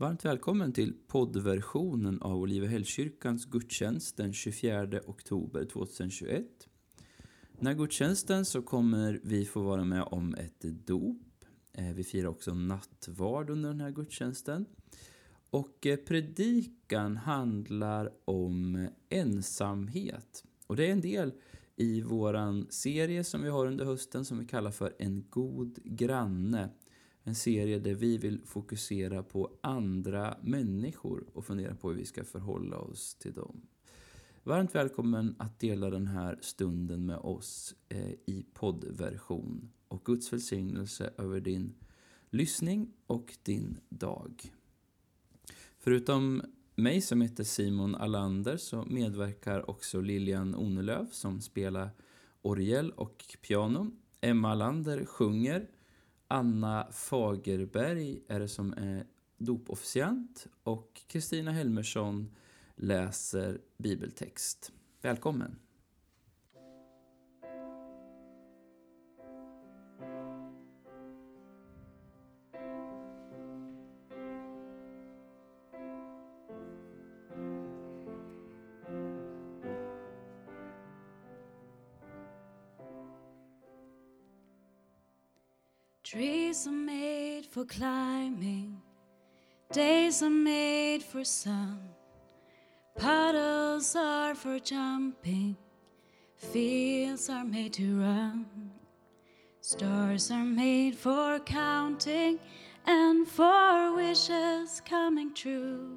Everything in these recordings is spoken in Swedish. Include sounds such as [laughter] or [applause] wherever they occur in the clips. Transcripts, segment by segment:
Varmt välkommen till poddversionen av Olivehällskyrkans gudstjänst den 24 oktober 2021. Den här gudstjänsten så kommer vi få vara med om ett dop. Eh, vi firar också nattvard under den här gudstjänsten. Och eh, predikan handlar om ensamhet. Och det är en del i våran serie som vi har under hösten som vi kallar för En god granne. En serie där vi vill fokusera på andra människor och fundera på hur vi ska förhålla oss till dem. Varmt välkommen att dela den här stunden med oss eh, i poddversion och Guds välsignelse över din lyssning och din dag. Förutom mig som heter Simon Allander så medverkar också Lilian Onelöv som spelar orgel och piano. Emma Allander sjunger. Anna Fagerberg är det som är dopofficiant och Kristina Helmersson läser bibeltext. Välkommen! Trees are made for climbing, days are made for sun, puddles are for jumping, fields are made to run, stars are made for counting and for wishes coming true.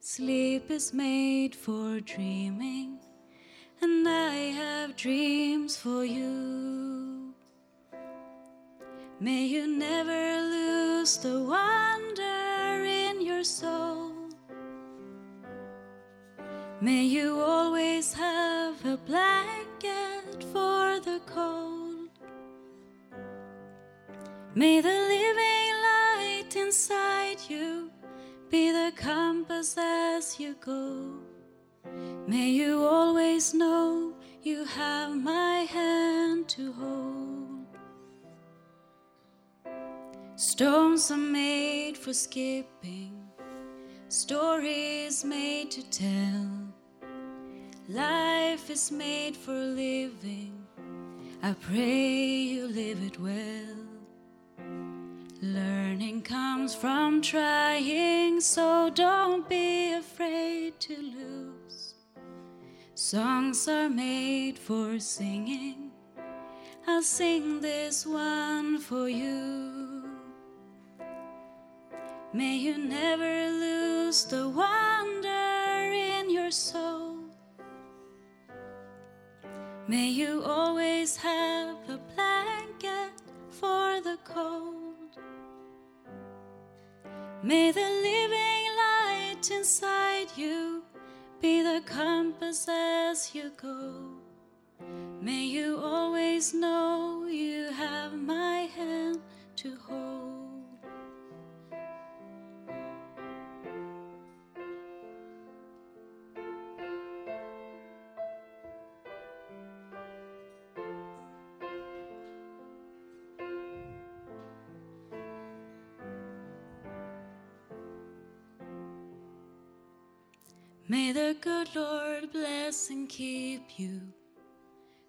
Sleep is made for dreaming, and I have dreams for you. May you never lose the wonder in your soul. May you always have a blanket for the cold. May the living light inside you be the compass as you go. May you always know you have my hand to hold. Stones are made for skipping, stories made to tell. Life is made for living. I pray you live it well. Learning comes from trying, so don't be afraid to lose. Songs are made for singing. I'll sing this one for you. May you never lose the wonder in your soul. May you always have a blanket for the cold. May the living light inside you be the compass as you go. May you always know you have my hand to hold. Good Lord bless and keep you,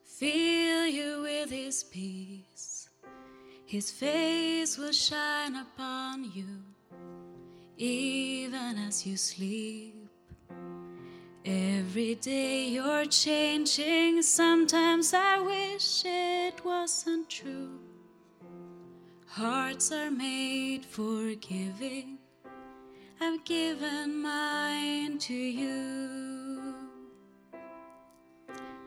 fill you with his peace. His face will shine upon you, even as you sleep. Every day you're changing, sometimes I wish it wasn't true. Hearts are made for giving I've given mine to you.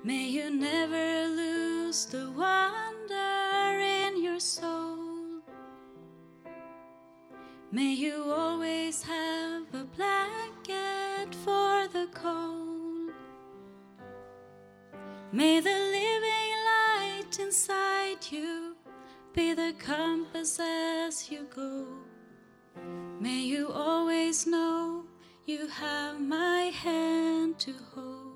May you never lose the wonder in your soul. May you always have a blanket for the cold. May the living light inside you be the compass as you go. May you always know you have my hand to hold.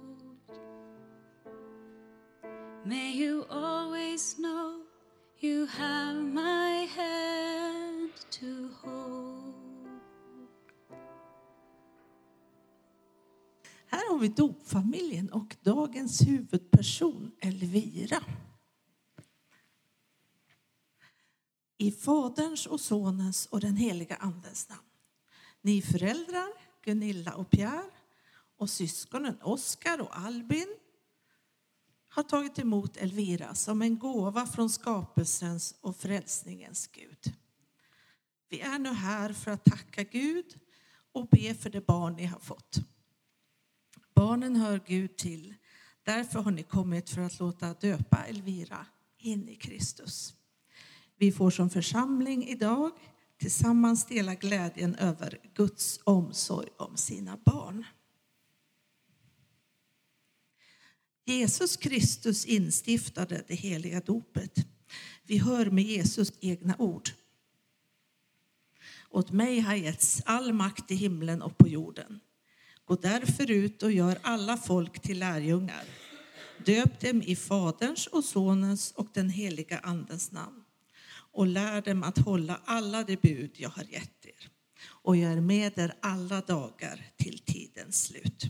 May you always know you have my hand to hold. Här har vi dopfamiljen och dagens huvudperson Elvira. I Faderns och Sonens och den heliga Andens namn. Ni föräldrar, Gunilla och Pierre och syskonen Oskar och Albin har tagit emot Elvira som en gåva från skapelsens och frälsningens Gud. Vi är nu här för att tacka Gud och be för det barn ni har fått. Barnen hör Gud till. Därför har ni kommit för att låta döpa Elvira in i Kristus. Vi får som församling idag tillsammans dela glädjen över Guds omsorg om sina barn. Jesus Kristus instiftade det heliga dopet. Vi hör med Jesus egna ord. Åt mig har getts all makt i himlen och på jorden. Gå därför ut och gör alla folk till lärjungar. Döp dem i Faderns och Sonens och den heliga Andens namn och lär dem att hålla alla de bud jag har gett er. Och jag är med er alla dagar till tidens slut.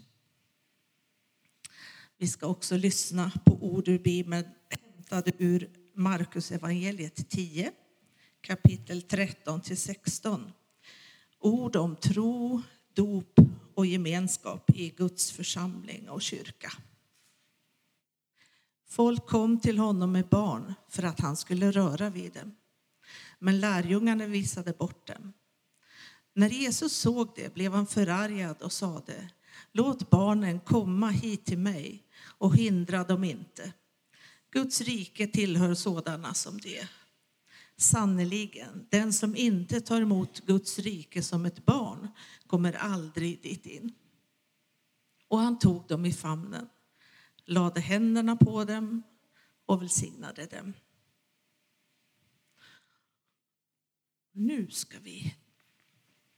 Vi ska också lyssna på ord ur Bibeln hämtade ur Markus evangeliet 10, kapitel 13 till 16. Ord om tro, dop och gemenskap i Guds församling och kyrka. Folk kom till honom med barn för att han skulle röra vid dem. Men lärjungarna visade bort dem. När Jesus såg det blev han förargad och sade Låt barnen komma hit till mig och hindra dem inte. Guds rike tillhör sådana som det. Sannerligen, den som inte tar emot Guds rike som ett barn kommer aldrig dit in. Och han tog dem i famnen, lade händerna på dem och välsignade dem. Nu ska vi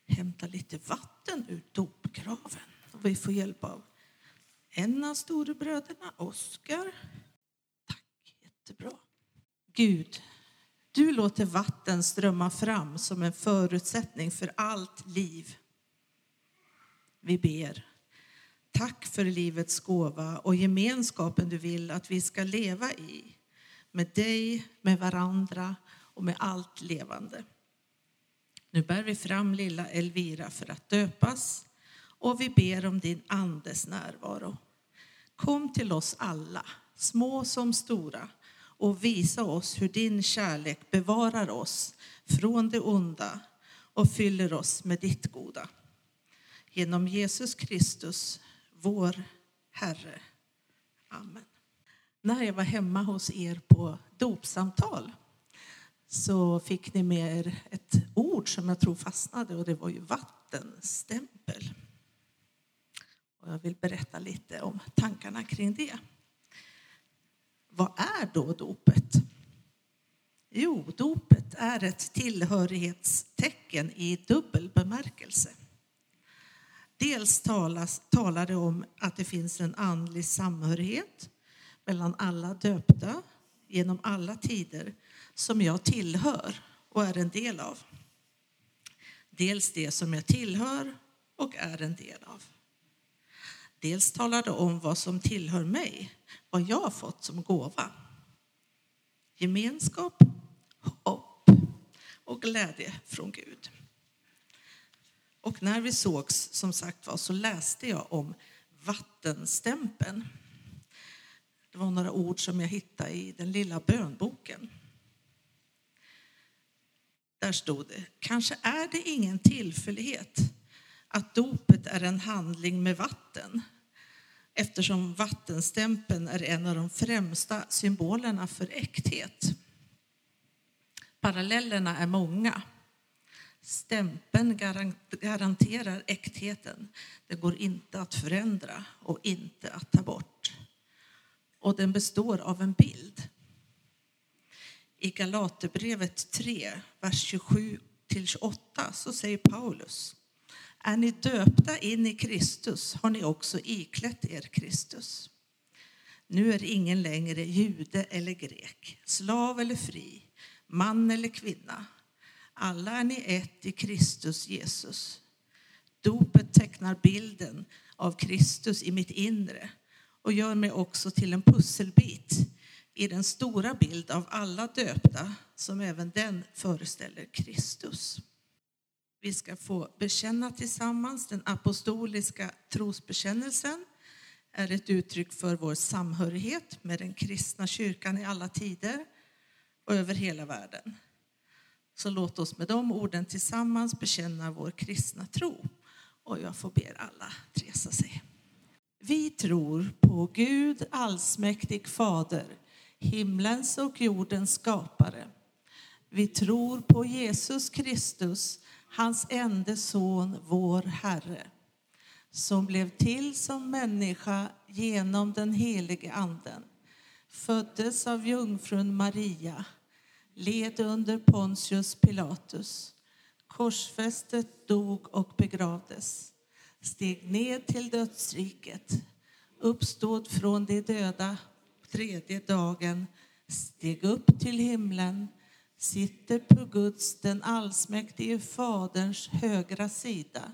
hämta lite vatten ur dopgraven. Och vi får hjälp av en av storebröderna, Oskar. Tack, jättebra. Gud, du låter vatten strömma fram som en förutsättning för allt liv. Vi ber. Tack för livets gåva och gemenskapen du vill att vi ska leva i. Med dig, med varandra och med allt levande. Nu bär vi fram lilla Elvira för att döpas och vi ber om din andes närvaro. Kom till oss alla, små som stora, och visa oss hur din kärlek bevarar oss från det onda och fyller oss med ditt goda. Genom Jesus Kristus, vår Herre. Amen. När jag var hemma hos er på dopsamtal så fick ni med er ett ord som jag tror fastnade och det var ju vattenstämpel. Och jag vill berätta lite om tankarna kring det. Vad är då dopet? Jo, dopet är ett tillhörighetstecken i dubbel bemärkelse. Dels talas, talar det om att det finns en andlig samhörighet mellan alla döpta genom alla tider som jag tillhör och är en del av. Dels det som jag tillhör och är en del av. Dels talade om vad som tillhör mig, vad jag har fått som gåva. Gemenskap, hopp och glädje från Gud. Och när vi sågs, som sagt var, så läste jag om vattenstämpeln. Det var några ord som jag hittade i den lilla bönboken. Där stod det, kanske är det ingen tillfällighet att dopet är en handling med vatten eftersom vattenstämpeln är en av de främsta symbolerna för äkthet. Parallellerna är många. Stämpeln garanterar äktheten. Den går inte att förändra och inte att ta bort. Och den består av en bild. I Galaterbrevet 3, vers 27 28 så säger Paulus är ni döpta in i Kristus har ni också iklätt er Kristus. Nu är ingen längre jude eller grek, slav eller fri, man eller kvinna. Alla är ni ett i Kristus Jesus. Dopet tecknar bilden av Kristus i mitt inre och gör mig också till en pusselbit i den stora bild av alla döpta som även den föreställer Kristus. Vi ska få bekänna tillsammans den apostoliska trosbekännelsen är ett uttryck för vår samhörighet med den kristna kyrkan i alla tider och över hela världen. Så låt oss med de orden tillsammans bekänna vår kristna tro. Och jag får be alla resa sig. Vi tror på Gud allsmäktig fader, himlens och jordens skapare. Vi tror på Jesus Kristus, hans enda son, vår Herre, som blev till som människa genom den helige Anden, föddes av jungfrun Maria, led under Pontius Pilatus, korsfästet, dog och begravdes, steg ned till dödsriket, uppstod från de döda tredje dagen, steg upp till himlen, sitter på Guds, den allsmäktige Faderns högra sida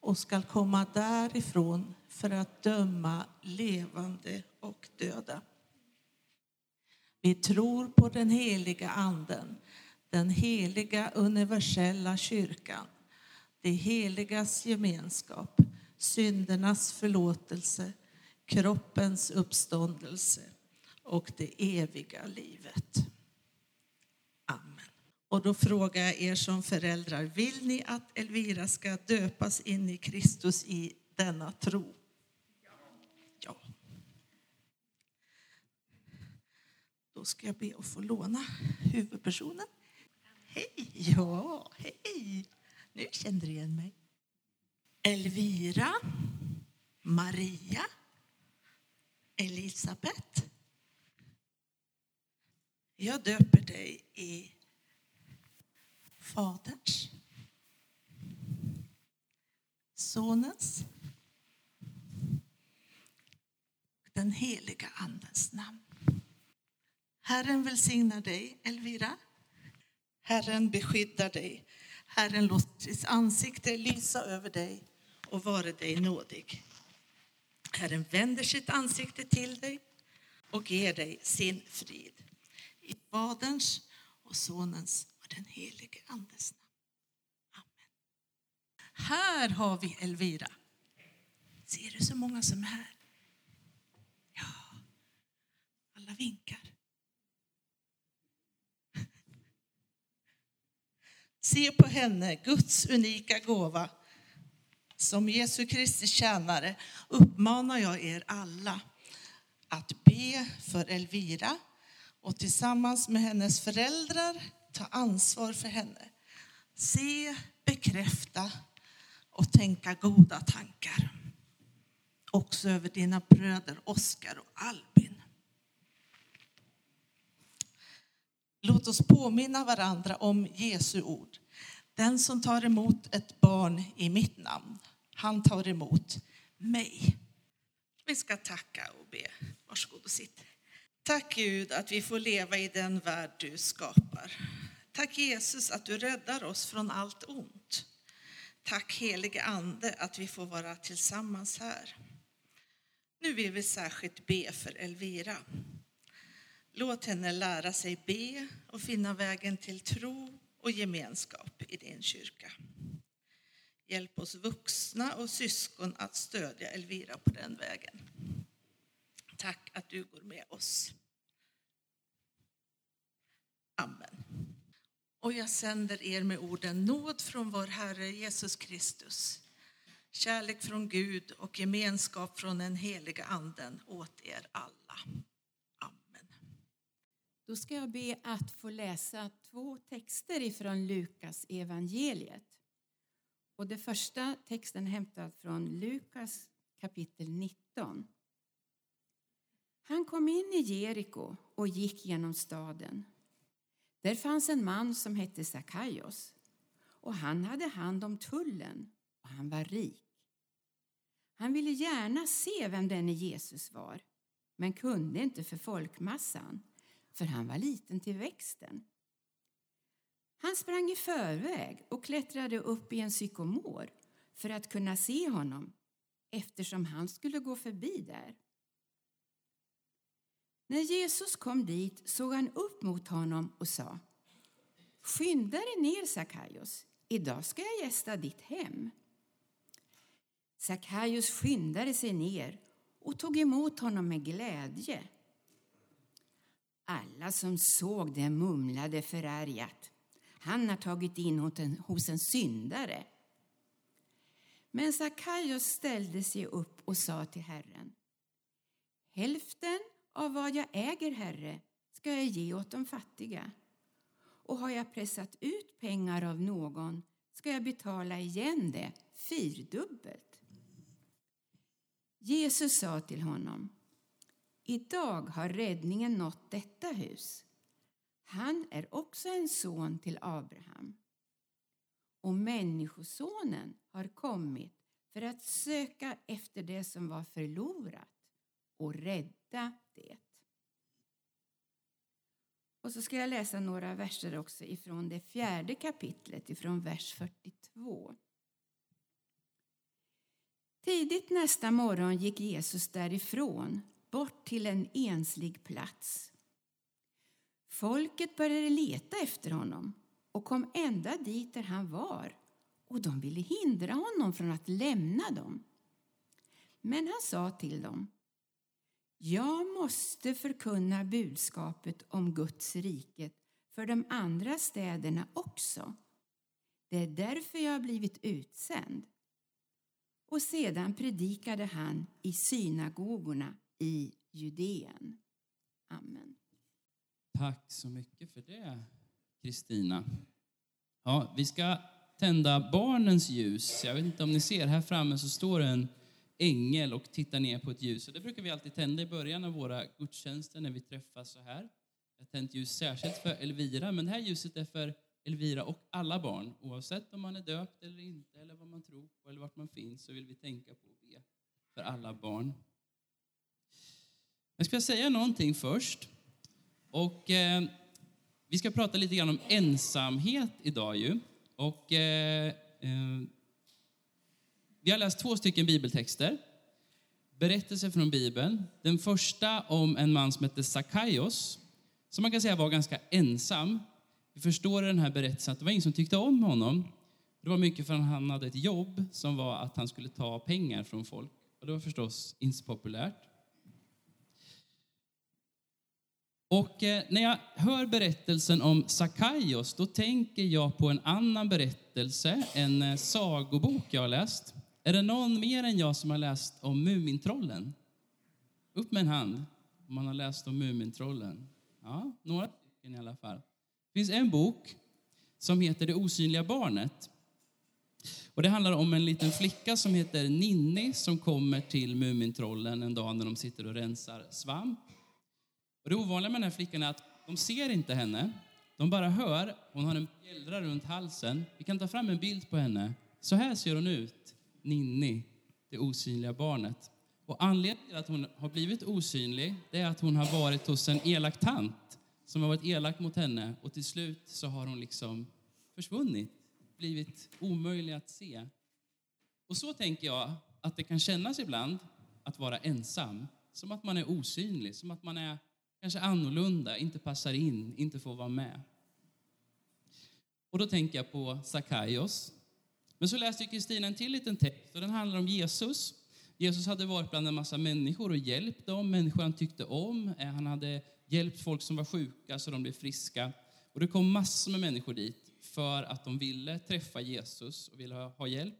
och skall komma därifrån för att döma levande och döda. Vi tror på den heliga Anden, den heliga universella kyrkan, det heligas gemenskap, syndernas förlåtelse, kroppens uppståndelse och det eviga livet. Och då frågar jag er som föräldrar, vill ni att Elvira ska döpas in i Kristus i denna tro? Ja. Då ska jag be att få låna huvudpersonen. Hej! Ja, hej! Nu kände du igen mig. Elvira, Maria, Elisabet. Jag döper dig i Faderns, Sonens, den heliga Andens namn. Herren välsignar dig, Elvira. Herren beskyddar dig. Herren låter sitt ansikte lysa över dig och vare dig nådig. Herren vänder sitt ansikte till dig och ger dig sin frid. I Faderns och Sonens den helige Andes namn. Amen. Här har vi Elvira. Ser du så många som är här? Ja, alla vinkar. [laughs] Se på henne, Guds unika gåva. Som Jesu Kristi tjänare uppmanar jag er alla att be för Elvira och tillsammans med hennes föräldrar ta ansvar för henne. Se, bekräfta och tänka goda tankar. Också över dina bröder Oskar och Albin. Låt oss påminna varandra om Jesu ord. Den som tar emot ett barn i mitt namn, han tar emot mig. Vi ska tacka och be. Varsågod och sitt. Tack Gud att vi får leva i den värld du skapar. Tack Jesus att du räddar oss från allt ont. Tack helige Ande att vi får vara tillsammans här. Nu vill vi särskilt be för Elvira. Låt henne lära sig be och finna vägen till tro och gemenskap i din kyrka. Hjälp oss vuxna och syskon att stödja Elvira på den vägen. Tack att du går med oss. Amen. Och jag sänder er med orden nåd från vår Herre Jesus Kristus, kärlek från Gud och gemenskap från den heliga Anden åt er alla. Amen. Då ska jag be att få läsa två texter ifrån Lukas evangeliet. Och den första texten är hämtad från Lukas kapitel 19. Han kom in i Jeriko och gick genom staden. Där fanns en man som hette Sakaios och han hade hand om tullen och han var rik. Han ville gärna se vem denne Jesus var men kunde inte för folkmassan för han var liten till växten. Han sprang i förväg och klättrade upp i en sykomor för att kunna se honom eftersom han skulle gå förbi där. När Jesus kom dit såg han upp mot honom och sa Skynda dig ner, Sackaios. Idag ska jag gästa ditt hem. Sackaios skyndade sig ner och tog emot honom med glädje. Alla som såg det mumlade förargat. Han har tagit in hos en syndare. Men Sackaios ställde sig upp och sa till Herren. Hälften av vad jag äger, Herre, ska jag ge åt de fattiga. Och har jag pressat ut pengar av någon ska jag betala igen det fyrdubbelt. Jesus sa till honom, idag har räddningen nått detta hus. Han är också en son till Abraham. Och Människosonen har kommit för att söka efter det som var förlorat och rädda det. Och så ska jag läsa några verser också ifrån det fjärde kapitlet, ifrån vers 42. Tidigt nästa morgon gick Jesus därifrån, bort till en enslig plats. Folket började leta efter honom och kom ända dit där han var och de ville hindra honom från att lämna dem. Men han sa till dem jag måste förkunna budskapet om Guds rike för de andra städerna också. Det är därför jag har blivit utsänd. Och sedan predikade han i synagogorna i Judeen. Amen. Tack så mycket för det, Kristina. Ja, vi ska tända barnens ljus. Jag vet inte om ni ser, här framme så står en ängel och tittar ner på ett ljus. Och det brukar vi alltid tända i början av våra gudstjänster när vi träffas så här. Jag har tänt ljus särskilt för Elvira, men det här ljuset är för Elvira och alla barn. Oavsett om man är döpt eller inte, eller vad man tror på eller vart man finns, så vill vi tänka på och be för alla barn. Jag ska säga någonting först. Och eh, vi ska prata lite grann om ensamhet idag ju. Och eh, eh, vi har läst två stycken bibeltexter. Berättelser från Bibeln. Den första om en man som hette Sakaios, som man kan säga var ganska ensam. Vi förstår i den här berättelsen att det var ingen som tyckte om honom. Det var mycket för att han hade ett jobb som var att han skulle ta pengar från folk. Och det var förstås inte så populärt. Och eh, när jag hör berättelsen om Sakaios, då tänker jag på en annan berättelse, en eh, sagobok jag har läst. Är det någon mer än jag som har läst om Mumintrollen? Upp med en hand om man har läst om Mumintrollen. Ja, några stycken i alla fall. Det finns en bok som heter Det osynliga barnet. Och det handlar om en liten flicka som heter Ninni som kommer till Mumintrollen en dag när de sitter och rensar svamp. Och det ovanliga med den här flickan är att de ser inte henne, de bara hör. Hon har en bjällra runt halsen. Vi kan ta fram en bild på henne. Så här ser hon ut Ninni, det osynliga barnet. Och anledningen till att hon har blivit osynlig det är att hon har varit hos en elak tant som har varit elak mot henne och till slut så har hon liksom försvunnit, blivit omöjlig att se. Och så tänker jag att det kan kännas ibland att vara ensam, som att man är osynlig, som att man är kanske annorlunda, inte passar in, inte får vara med. Och då tänker jag på Sakaios men så läste Kristina en till liten text och den handlar om Jesus. Jesus hade varit bland en massa människor och hjälpt dem, människor han tyckte om. Eh, han hade hjälpt folk som var sjuka så de blev friska. Och det kom massor med människor dit för att de ville träffa Jesus och ville ha, ha hjälp.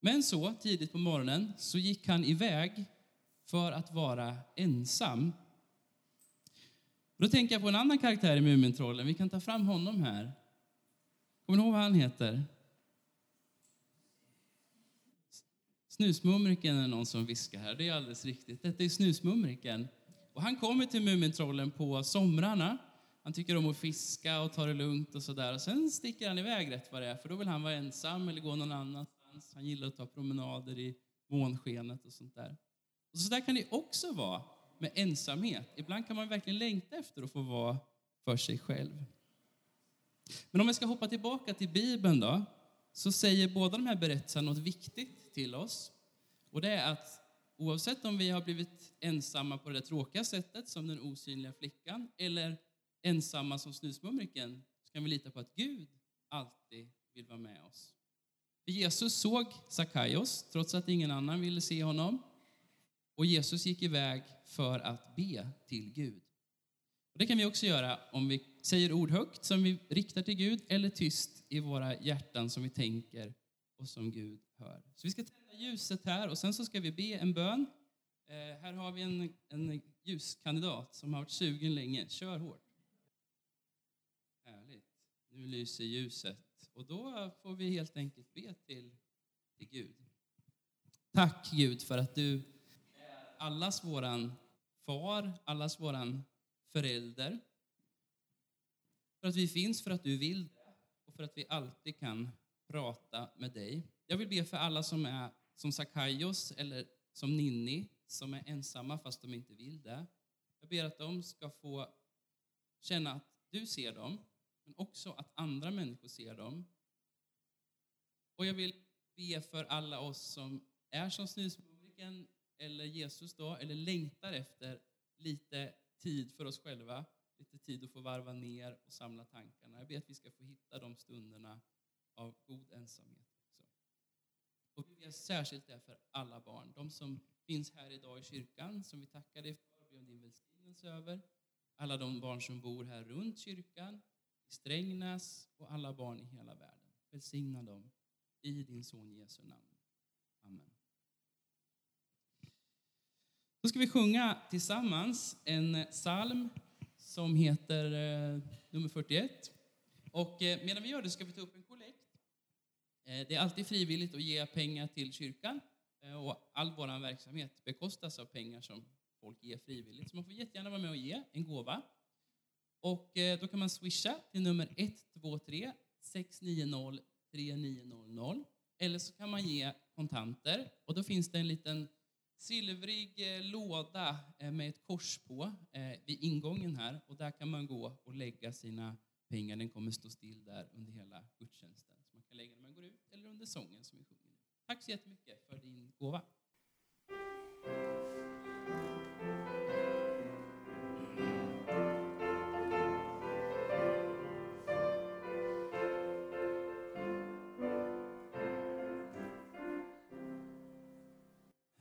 Men så, tidigt på morgonen, så gick han iväg för att vara ensam. Och då tänker jag på en annan karaktär i Mumintrollen. Vi kan ta fram honom här. Kommer ni ihåg vad han heter? Snusmumriken är någon som viskar här. Det är alldeles riktigt. Detta är Snusmumriken. Och han kommer till Mumintrollen på somrarna. Han tycker om att fiska och ta det lugnt och sådär. Sen sticker han iväg rätt vad det är, för då vill han vara ensam eller gå någon annanstans. Han gillar att ta promenader i månskenet och sånt där. Och så där kan det också vara med ensamhet. Ibland kan man verkligen längta efter att få vara för sig själv. Men om jag ska hoppa tillbaka till Bibeln då, så säger båda de här berättelserna något viktigt till oss. Och det är att oavsett om vi har blivit ensamma på det tråkiga sättet, som den osynliga flickan, eller ensamma som snusmumriken, så kan vi lita på att Gud alltid vill vara med oss. För Jesus såg Sakaios, trots att ingen annan ville se honom. Och Jesus gick iväg för att be till Gud. Och det kan vi också göra om vi säger ord högt som vi riktar till Gud eller tyst i våra hjärtan som vi tänker och som Gud hör. Så vi ska tända ljuset här och sen så ska vi be en bön. Eh, här har vi en, en ljuskandidat som har varit sugen länge. Kör hårt. Härligt. Nu lyser ljuset. Och då får vi helt enkelt be till, till Gud. Tack Gud för att du är allas våran far, allas våran förälder. För att vi finns för att du vill det och för att vi alltid kan prata med dig. Jag vill be för alla som är som Sakaios eller som Ninni, som är ensamma fast de inte vill det. Jag ber att de ska få känna att du ser dem, men också att andra människor ser dem. Och jag vill be för alla oss som är som snusmumriken eller Jesus då, eller längtar efter lite tid för oss själva, lite tid att få varva ner och samla tankarna. Jag ber att vi ska få hitta de stunderna av god ensamhet också. Och vi ber särskilt det för alla barn, de som finns här idag i kyrkan, som vi tackar dig för och ber om din välsignelse över. Alla de barn som bor här runt kyrkan, i Strängnäs och alla barn i hela världen. Välsigna dem i din son Jesu namn. Amen. Då ska vi sjunga tillsammans en psalm som heter eh, nummer 41. Och eh, medan vi gör det ska vi ta upp en Eh, det är alltid frivilligt att ge pengar till kyrkan eh, och all vår verksamhet bekostas av pengar som folk ger frivilligt. Så man får jättegärna vara med och ge en gåva. Och eh, då kan man swisha till nummer 123 690 3900. Eller så kan man ge kontanter och då finns det en liten silvrig låda med ett kors på vid ingången här och där kan man gå och lägga sina pengar. Den kommer stå still där under hela gudstjänsten. Så man kan lägga när man går ut eller under sången som vi sjunger. Tack så jättemycket för din gåva.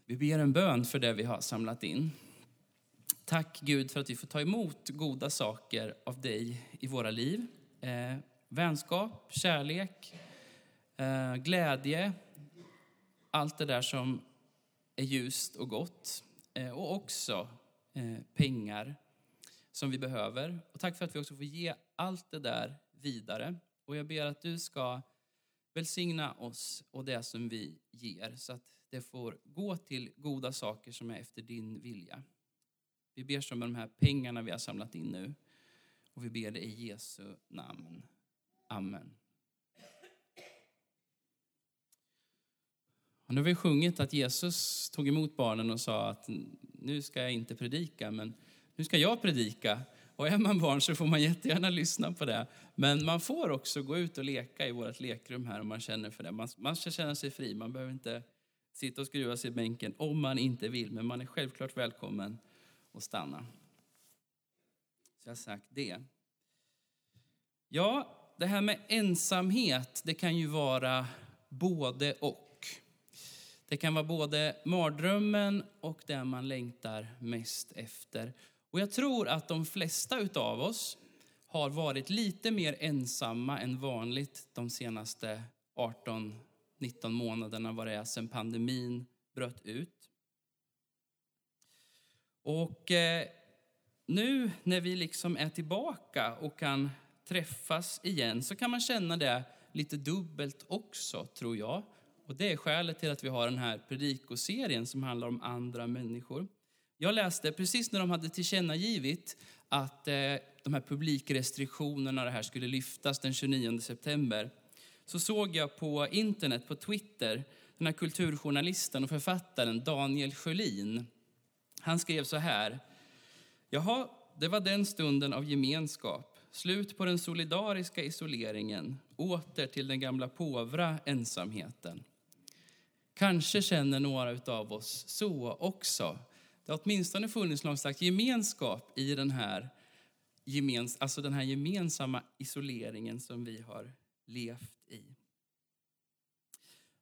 Vi ber en bön för det vi har samlat in. Tack Gud för att vi får ta emot goda saker av dig i våra liv. Eh, vänskap, kärlek, eh, glädje, allt det där som är ljust och gott. Eh, och också eh, pengar som vi behöver. Och tack för att vi också får ge allt det där vidare. Och jag ber att du ska välsigna oss och det som vi ger så att det får gå till goda saker som är efter din vilja. Vi ber så med de här pengarna vi har samlat in nu. Och vi ber det i Jesu namn. Amen. Och nu har vi sjungit att Jesus tog emot barnen och sa att nu ska jag inte predika, men nu ska jag predika. Och är man barn så får man jättegärna lyssna på det. Men man får också gå ut och leka i vårt lekrum här om man känner för det. Man, man ska känna sig fri, man behöver inte sitta och skruva sig i bänken om man inte vill. Men man är självklart välkommen och stanna. Så jag har sagt det. Ja, det här med ensamhet, det kan ju vara både och. Det kan vara både mardrömmen och det man längtar mest efter. Och jag tror att de flesta utav oss har varit lite mer ensamma än vanligt de senaste 18 19 månaderna vad det är sedan pandemin bröt ut. Och eh, nu när vi liksom är tillbaka och kan träffas igen så kan man känna det lite dubbelt också, tror jag. Och det är skälet till att vi har den här predikoserien som handlar om andra människor. Jag läste precis när de hade tillkännagivit att eh, de här publikrestriktionerna det här skulle lyftas den 29 september så såg jag på internet, på Twitter, den här kulturjournalisten och författaren Daniel Sjölin. Han skrev så här. Jaha, det var den stunden av gemenskap Slut på den solidariska isoleringen, åter till den gamla påvra ensamheten. Kanske känner några av oss så också. Det har åtminstone funnits någon slags gemenskap i den här, gemens, alltså den här gemensamma isoleringen som vi har levt i.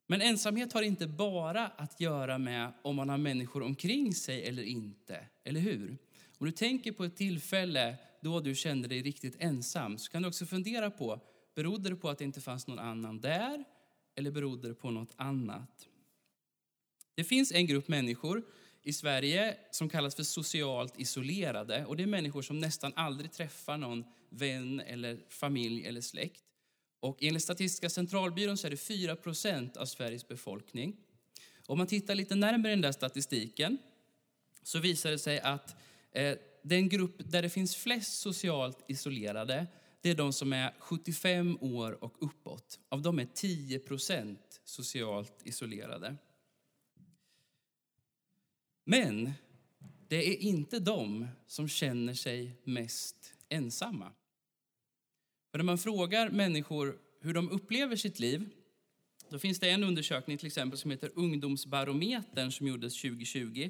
Men ensamhet har inte bara att göra med om man har människor omkring sig eller inte, eller hur? Om du tänker på ett tillfälle då du kände dig riktigt ensam så kan du också fundera på, berodde det på att det inte fanns någon annan där eller berodde det på något annat? Det finns en grupp människor i Sverige som kallas för socialt isolerade. Och Det är människor som nästan aldrig träffar någon vän, eller familj eller släkt. Och enligt Statistiska centralbyrån så är det 4% av Sveriges befolkning. Om man tittar lite närmare i den där statistiken så visar det sig att eh, den grupp där det finns flest socialt isolerade det är de som är 75 år och uppåt. Av dem är 10% socialt isolerade. Men det är inte de som känner sig mest ensamma. För när man frågar människor hur de upplever sitt liv då finns det en undersökning till exempel som heter Ungdomsbarometern som gjordes 2020.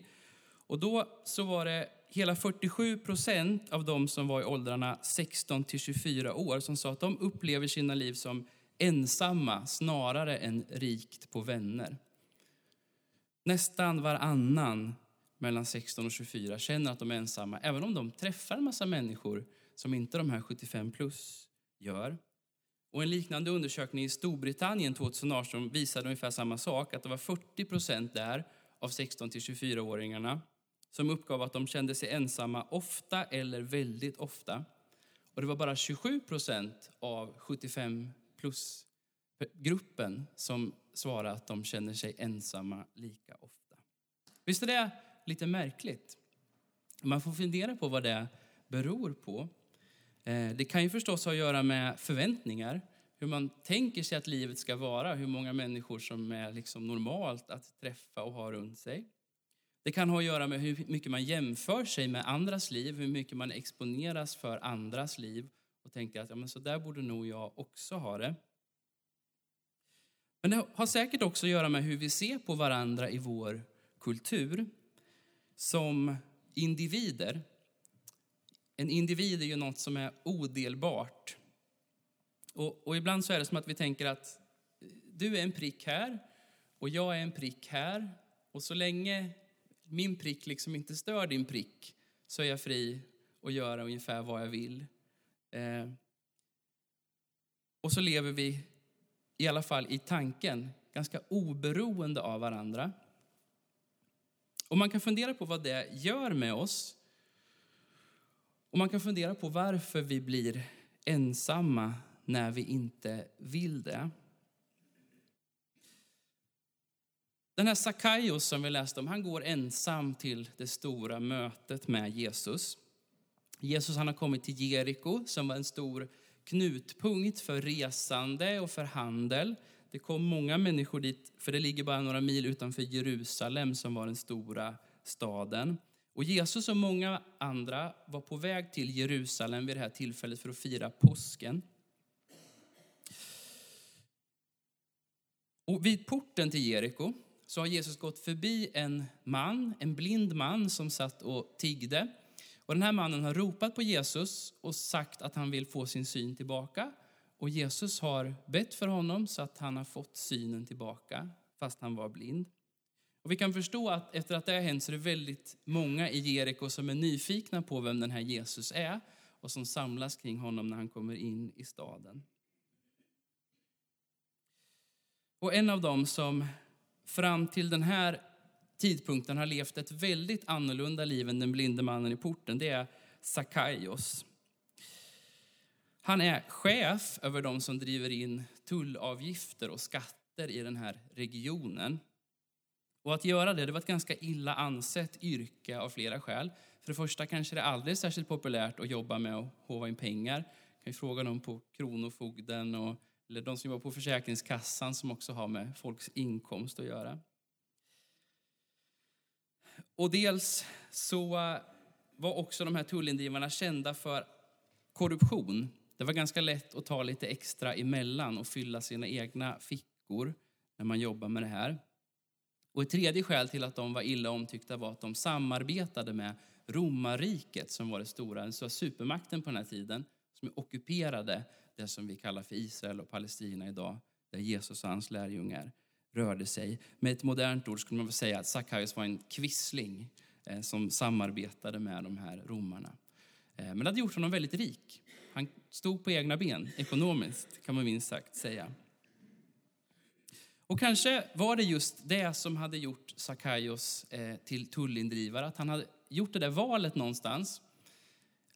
Och då så var det hela 47 procent av de som var i åldrarna 16 till 24 år som sa att de upplever sina liv som ensamma snarare än rikt på vänner. Nästan varannan mellan 16 och 24 känner att de är ensamma, även om de träffar en massa människor som inte de här 75 plus gör. Och en liknande undersökning i Storbritannien 2018 visade ungefär samma sak, att det var 40 procent där av 16 till 24-åringarna som uppgav att de kände sig ensamma ofta eller väldigt ofta. Och det var bara 27 procent av 75 plus-gruppen som svarade att de känner sig ensamma lika ofta. Visst är det lite märkligt? Man får fundera på vad det beror på. Eh, det kan ju förstås ha att göra med förväntningar, hur man tänker sig att livet ska vara, hur många människor som är liksom normalt att träffa och ha runt sig. Det kan ha att göra med hur mycket man jämför sig med andras liv, hur mycket man exponeras för andras liv och tänker att ja, men så där borde nog jag också ha det. Men det har säkert också att göra med hur vi ser på varandra i vår kultur som individer. En individ är ju något som är odelbart. Och, och ibland så är det som att vi tänker att du är en prick här och jag är en prick här. Och så länge min prick liksom inte stör din prick så är jag fri att göra ungefär vad jag vill. Eh, och så lever vi, i alla fall i tanken, ganska oberoende av varandra. Och man kan fundera på vad det gör med oss. Och man kan fundera på varför vi blir ensamma när vi inte vill det. Den här Sakaios som vi läste om, han går ensam till det stora mötet med Jesus. Jesus han har kommit till Jeriko som var en stor knutpunkt för resande och för handel. Det kom många människor dit, för det ligger bara några mil utanför Jerusalem som var den stora staden. Och Jesus och många andra var på väg till Jerusalem vid det här tillfället för att fira påsken. Och vid porten till Jeriko så har Jesus gått förbi en man, en blind man som satt och tiggde. Och den här mannen har ropat på Jesus och sagt att han vill få sin syn tillbaka. Och Jesus har bett för honom så att han har fått synen tillbaka, fast han var blind. Och vi kan förstå att efter att det har hänt så är det väldigt många i Jeriko som är nyfikna på vem den här Jesus är och som samlas kring honom när han kommer in i staden. Och en av dem som fram till den här tidpunkten har levt ett väldigt annorlunda liv än den blinde mannen i porten, det är Sakaios. Han är chef över de som driver in tullavgifter och skatter i den här regionen. Och att göra det, det var ett ganska illa ansett yrke av flera skäl. För det första kanske det aldrig är särskilt populärt att jobba med att håva in pengar. Jag kan fråga någon på Kronofogden och, eller de som jobbar på Försäkringskassan som också har med folks inkomst att göra. Och dels så eh, var också de här tullindrivarna kända för korruption. Det var ganska lätt att ta lite extra emellan och fylla sina egna fickor när man jobbar med det här. Och ett tredje skäl till att de var illa omtyckta var att de samarbetade med romarriket som var det stora, så supermakten på den här tiden, som ockuperade det som vi kallar för Israel och Palestina idag, där Jesus och hans lärjungar rörde sig. Med ett modernt ord skulle man väl säga att Sackaios var en kvissling eh, som samarbetade med de här romarna. Eh, men det hade gjort honom väldigt rik. Han stod på egna ben ekonomiskt, kan man minst sagt säga. Och kanske var det just det som hade gjort Sackaios eh, till tullindrivare, att han hade gjort det där valet någonstans,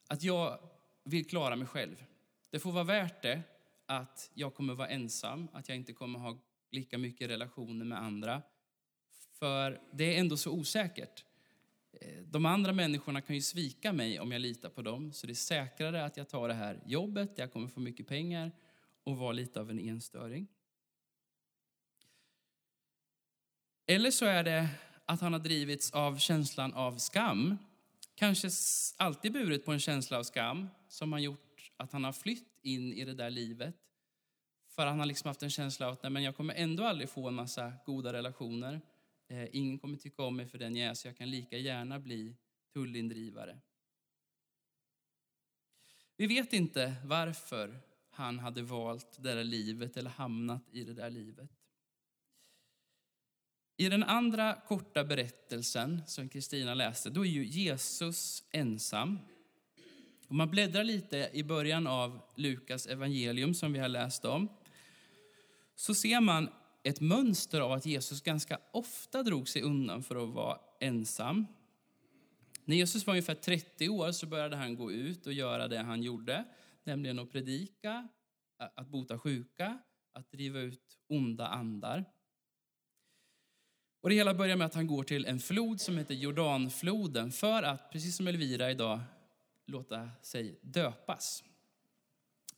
att jag vill klara mig själv. Det får vara värt det att jag kommer vara ensam, att jag inte kommer ha lika mycket relationer med andra. För det är ändå så osäkert. Eh, de andra människorna kan ju svika mig om jag litar på dem, så det är säkrare att jag tar det här jobbet, jag kommer få mycket pengar och vara lite av en enstöring. Eller så är det att han har drivits av känslan av skam. Kanske alltid burit på en känsla av skam som har gjort att han har flytt in i det där livet. För han har liksom haft en känsla av att nej, men jag kommer ändå aldrig få en massa goda relationer. Eh, ingen kommer tycka om mig för den jag är, så jag kan lika gärna bli tullindrivare. Vi vet inte varför han hade valt det där livet eller hamnat i det där livet. I den andra korta berättelsen som Kristina läste, då är ju Jesus ensam. Om man bläddrar lite i början av Lukas evangelium som vi har läst om, så ser man ett mönster av att Jesus ganska ofta drog sig undan för att vara ensam. När Jesus var ungefär 30 år så började han gå ut och göra det han gjorde, nämligen att predika, att bota sjuka, att driva ut onda andar. Och det hela börjar med att han går till en flod som heter Jordanfloden för att, precis som Elvira idag, låta sig döpas.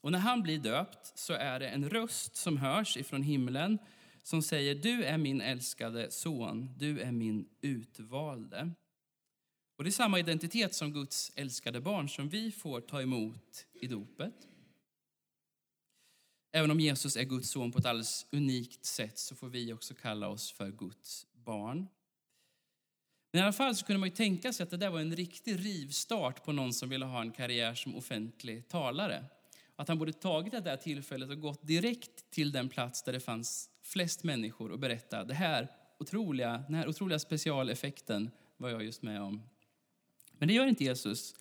Och när han blir döpt så är det en röst som hörs ifrån himlen som säger du är min älskade son, du är min utvalde. Och det är samma identitet som Guds älskade barn som vi får ta emot i dopet. Även om Jesus är Guds son på ett alldeles unikt sätt så får vi också kalla oss för Guds barn. Men i alla fall så kunde man ju tänka sig att det där var en riktig rivstart på någon som ville ha en karriär som offentlig talare. Att han borde tagit det där tillfället och gått direkt till den plats där det fanns flest människor och berätta det här otroliga, den här otroliga specialeffekten var jag just med om. Men det gör inte Jesus,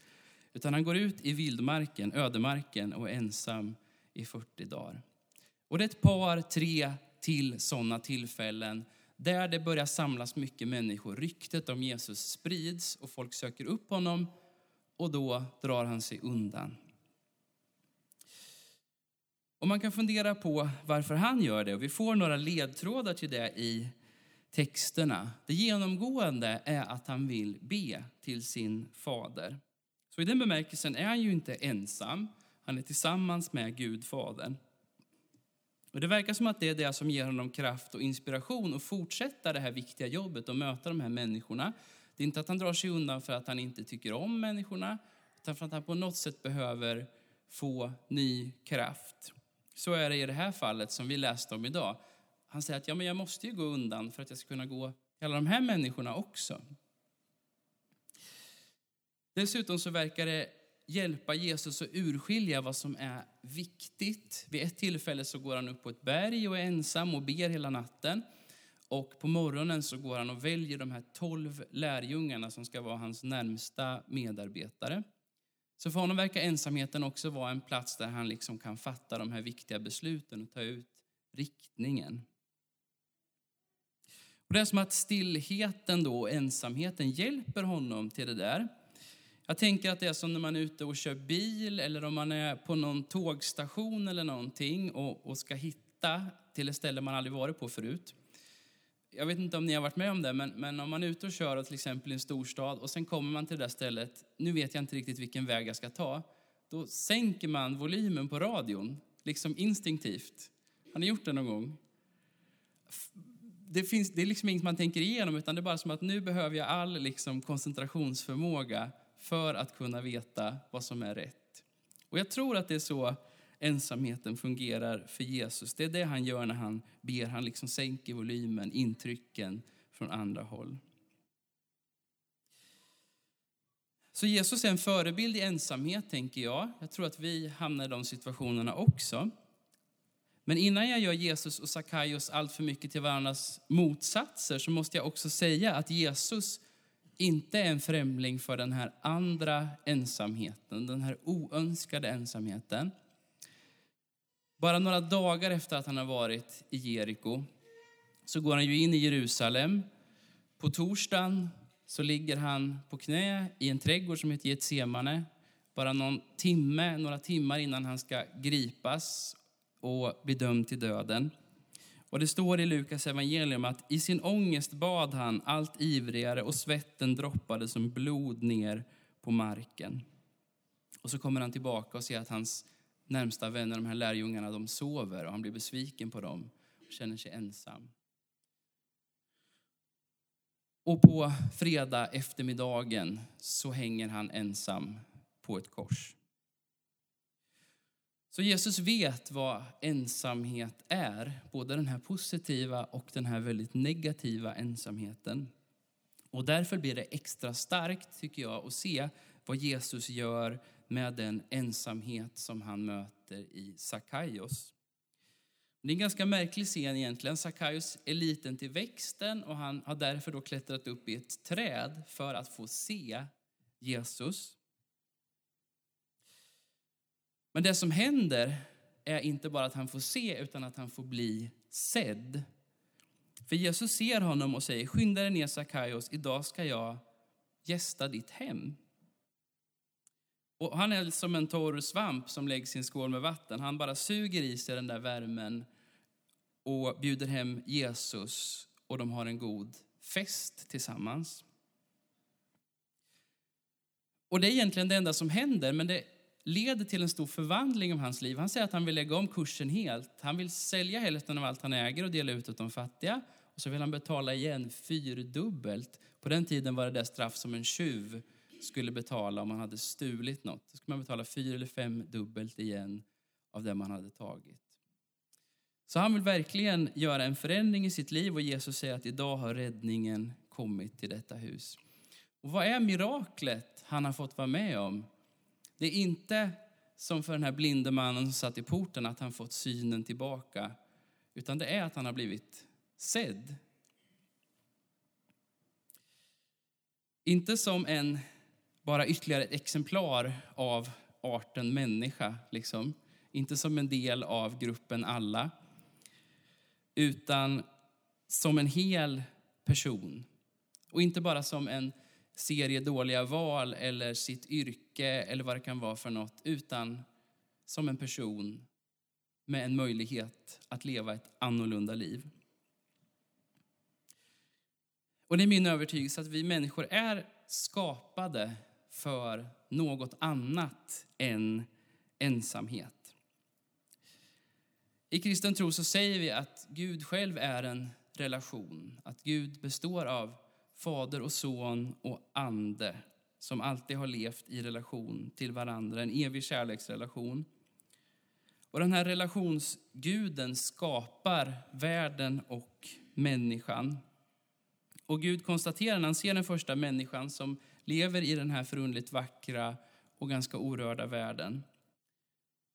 utan han går ut i vildmarken, ödemarken och är ensam i 40 dagar. Och det är ett par, tre till sådana tillfällen där det börjar samlas mycket människor. Ryktet om Jesus sprids och folk söker upp honom och då drar han sig undan. Och man kan fundera på varför han gör det och vi får några ledtrådar till det i texterna. Det genomgående är att han vill be till sin fader. Så i den bemärkelsen är han ju inte ensam, han är tillsammans med Gud, Fadern. Och det verkar som att det är det som ger honom kraft och inspiration att fortsätta det här viktiga jobbet och möta de här människorna. Det är inte att han drar sig undan för att han inte tycker om människorna, utan för att han på något sätt behöver få ny kraft. Så är det i det här fallet som vi läste om idag. Han säger att ja, men jag måste ju gå undan för att jag ska kunna gå till alla de här människorna också. Dessutom så verkar det hjälpa Jesus att urskilja vad som är viktigt. Vid ett tillfälle så går han upp på ett berg och är ensam och ber hela natten. Och på morgonen så går han och väljer de här tolv lärjungarna som ska vara hans närmsta medarbetare. Så för honom verkar ensamheten också vara en plats där han liksom kan fatta de här viktiga besluten och ta ut riktningen. Och det är som att stillheten då och ensamheten hjälper honom till det där. Jag tänker att det är som när man är ute och kör bil eller om man är på någon tågstation eller någonting och, och ska hitta till ett ställe man aldrig varit på förut. Jag vet inte om ni har varit med om det, men, men om man är ute och kör till exempel i en storstad och sen kommer man till det där stället, nu vet jag inte riktigt vilken väg jag ska ta. Då sänker man volymen på radion, liksom instinktivt. Har ni gjort det någon gång? Det, finns, det är liksom inget man tänker igenom, utan det är bara som att nu behöver jag all liksom koncentrationsförmåga för att kunna veta vad som är rätt. Och jag tror att det är så ensamheten fungerar för Jesus. Det är det han gör när han ber. Han liksom sänker volymen, intrycken från andra håll. Så Jesus är en förebild i ensamhet, tänker jag. Jag tror att vi hamnar i de situationerna också. Men innan jag gör Jesus och Sackaios allt för mycket till varandras motsatser så måste jag också säga att Jesus inte är en främling för den här andra ensamheten, den här oönskade ensamheten. Bara några dagar efter att han har varit i Jeriko så går han ju in i Jerusalem. På torsdagen så ligger han på knä i en trädgård som heter Getsemane. Bara någon timme, några timmar innan han ska gripas och bli dömd till döden. Och det står i Lukas evangelium att i sin ångest bad han allt ivrigare och svetten droppade som blod ner på marken. Och så kommer han tillbaka och ser att hans närmsta vänner, de här lärjungarna, de sover och han blir besviken på dem och känner sig ensam. Och på fredag eftermiddagen så hänger han ensam på ett kors. Så Jesus vet vad ensamhet är, både den här positiva och den här väldigt negativa ensamheten. Och därför blir det extra starkt, tycker jag, att se vad Jesus gör med den ensamhet som han möter i Sackaios. Det är en ganska märklig scen egentligen. Sackaios är liten till växten och han har därför då klättrat upp i ett träd för att få se Jesus. Men det som händer är inte bara att han får se, utan att han får bli sedd. För Jesus ser honom och säger, skynda dig ner Sackaios, idag ska jag gästa ditt hem. Och han är som en torr svamp som läggs i en skål med vatten. Han bara suger i sig den där värmen och bjuder hem Jesus och de har en god fest tillsammans. Och det är egentligen det enda som händer, men det leder till en stor förvandling av hans liv. Han säger att han vill lägga om kursen helt. Han vill sälja hälften av allt han äger och dela ut åt de fattiga. Och så vill han betala igen fyrdubbelt. På den tiden var det det straff som en tjuv skulle betala om man hade stulit något. Då skulle man betala fyra eller fem dubbelt igen av det man hade tagit. Så han vill verkligen göra en förändring i sitt liv och Jesus säger att idag har räddningen kommit till detta hus. Och vad är miraklet han har fått vara med om? Det är inte som för den här blinde mannen som satt i porten, att han fått synen tillbaka. Utan det är att han har blivit sedd. Inte som en, bara ytterligare ett exemplar av arten människa, liksom. Inte som en del av gruppen alla. Utan som en hel person. Och inte bara som en serie dåliga val eller sitt yrke eller vad det kan vara för något, utan som en person med en möjlighet att leva ett annorlunda liv. Och det är min övertygelse att vi människor är skapade för något annat än ensamhet. I kristen tro så säger vi att Gud själv är en relation, att Gud består av Fader och Son och Ande som alltid har levt i relation till varandra, en evig kärleksrelation. Och den här relationsguden skapar världen och människan. Och Gud konstaterar när han ser den första människan som lever i den här förundligt vackra och ganska orörda världen.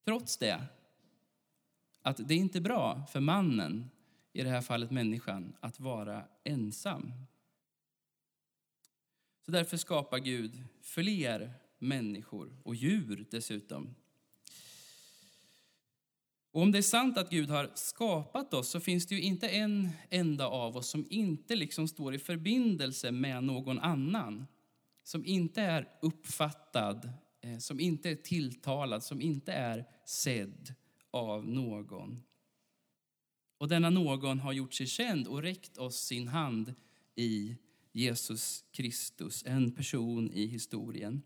Trots det, att det är inte bra för mannen, i det här fallet människan, att vara ensam. Så därför skapar Gud fler människor och djur dessutom. Och om det är sant att Gud har skapat oss så finns det ju inte en enda av oss som inte liksom står i förbindelse med någon annan. Som inte är uppfattad, eh, som inte är tilltalad, som inte är sedd av någon. Och denna någon har gjort sig känd och räckt oss sin hand i Jesus Kristus, en person i historien.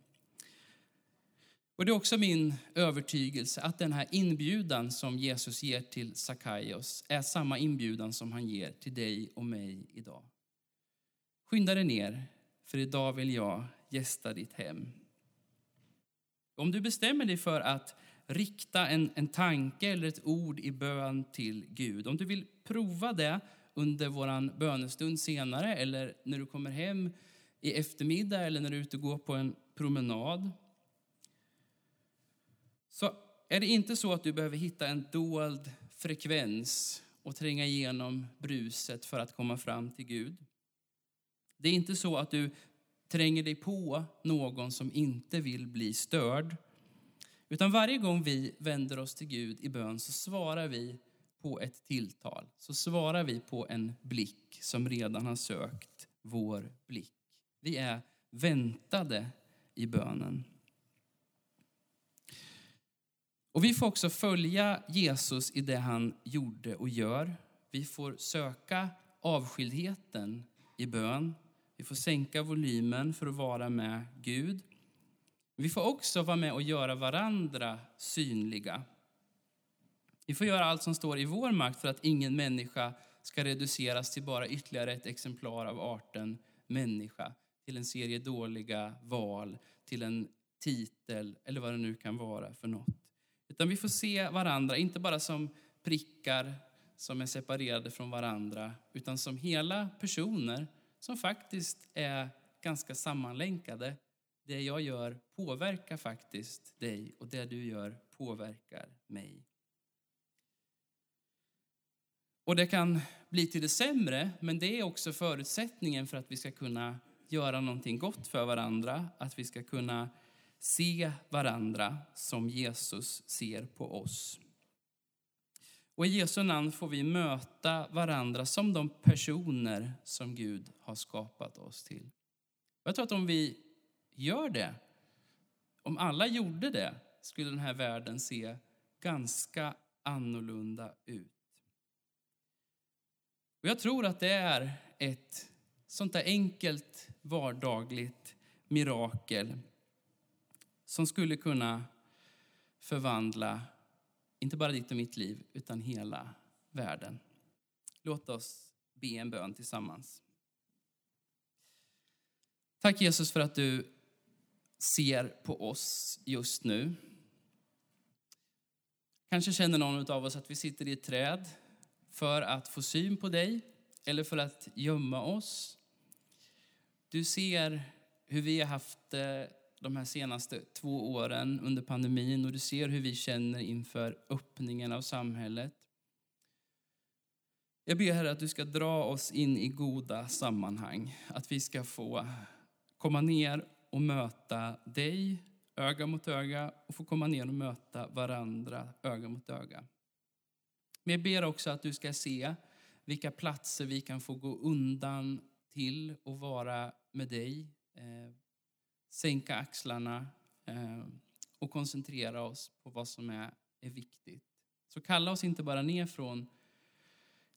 Och Det är också min övertygelse att den här inbjudan som Jesus ger till Sackaios är samma inbjudan som han ger till dig och mig idag. Skynda dig ner, för idag vill jag gästa ditt hem. Om du bestämmer dig för att rikta en, en tanke eller ett ord i bön till Gud, om du vill prova det under vår bönestund senare eller när du kommer hem i eftermiddag eller när du är ute och går på en promenad. Så är det inte så att du behöver hitta en dold frekvens och tränga igenom bruset för att komma fram till Gud. Det är inte så att du tränger dig på någon som inte vill bli störd. Utan varje gång vi vänder oss till Gud i bön så svarar vi på ett tilltal. Så svarar vi på en blick som redan har sökt vår blick. Vi är väntade i bönen. Och vi får också följa Jesus i det han gjorde och gör. Vi får söka avskildheten i bön. Vi får sänka volymen för att vara med Gud. Vi får också vara med och göra varandra synliga. Vi får göra allt som står i vår makt för att ingen människa ska reduceras till bara ytterligare ett exemplar av arten människa, till en serie dåliga val, till en titel eller vad det nu kan vara för något. Utan vi får se varandra, inte bara som prickar som är separerade från varandra, utan som hela personer som faktiskt är ganska sammanlänkade. Det jag gör påverkar faktiskt dig och det du gör påverkar mig. Och det kan bli till det sämre, men det är också förutsättningen för att vi ska kunna göra någonting gott för varandra, att vi ska kunna se varandra som Jesus ser på oss. Och i Jesu namn får vi möta varandra som de personer som Gud har skapat oss till. Jag tror att om vi gör det, om alla gjorde det, skulle den här världen se ganska annorlunda ut. Och jag tror att det är ett sånt där enkelt vardagligt mirakel som skulle kunna förvandla inte bara ditt och mitt liv, utan hela världen. Låt oss be en bön tillsammans. Tack Jesus för att du ser på oss just nu. Kanske känner någon av oss att vi sitter i ett träd för att få syn på dig eller för att gömma oss. Du ser hur vi har haft det de här senaste två åren under pandemin och du ser hur vi känner inför öppningen av samhället. Jag ber Herre att du ska dra oss in i goda sammanhang, att vi ska få komma ner och möta dig öga mot öga och få komma ner och möta varandra öga mot öga. Men jag ber också att du ska se vilka platser vi kan få gå undan till och vara med dig. Eh, sänka axlarna eh, och koncentrera oss på vad som är, är viktigt. Så kalla oss inte bara ner från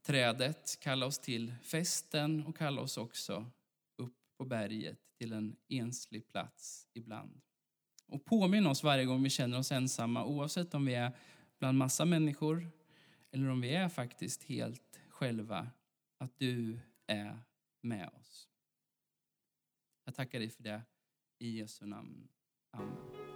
trädet, kalla oss till festen och kalla oss också upp på berget till en enslig plats ibland. Och påminn oss varje gång vi känner oss ensamma, oavsett om vi är bland massa människor eller om vi är faktiskt helt själva, att du är med oss. Jag tackar dig för det. I Jesu namn. Amen.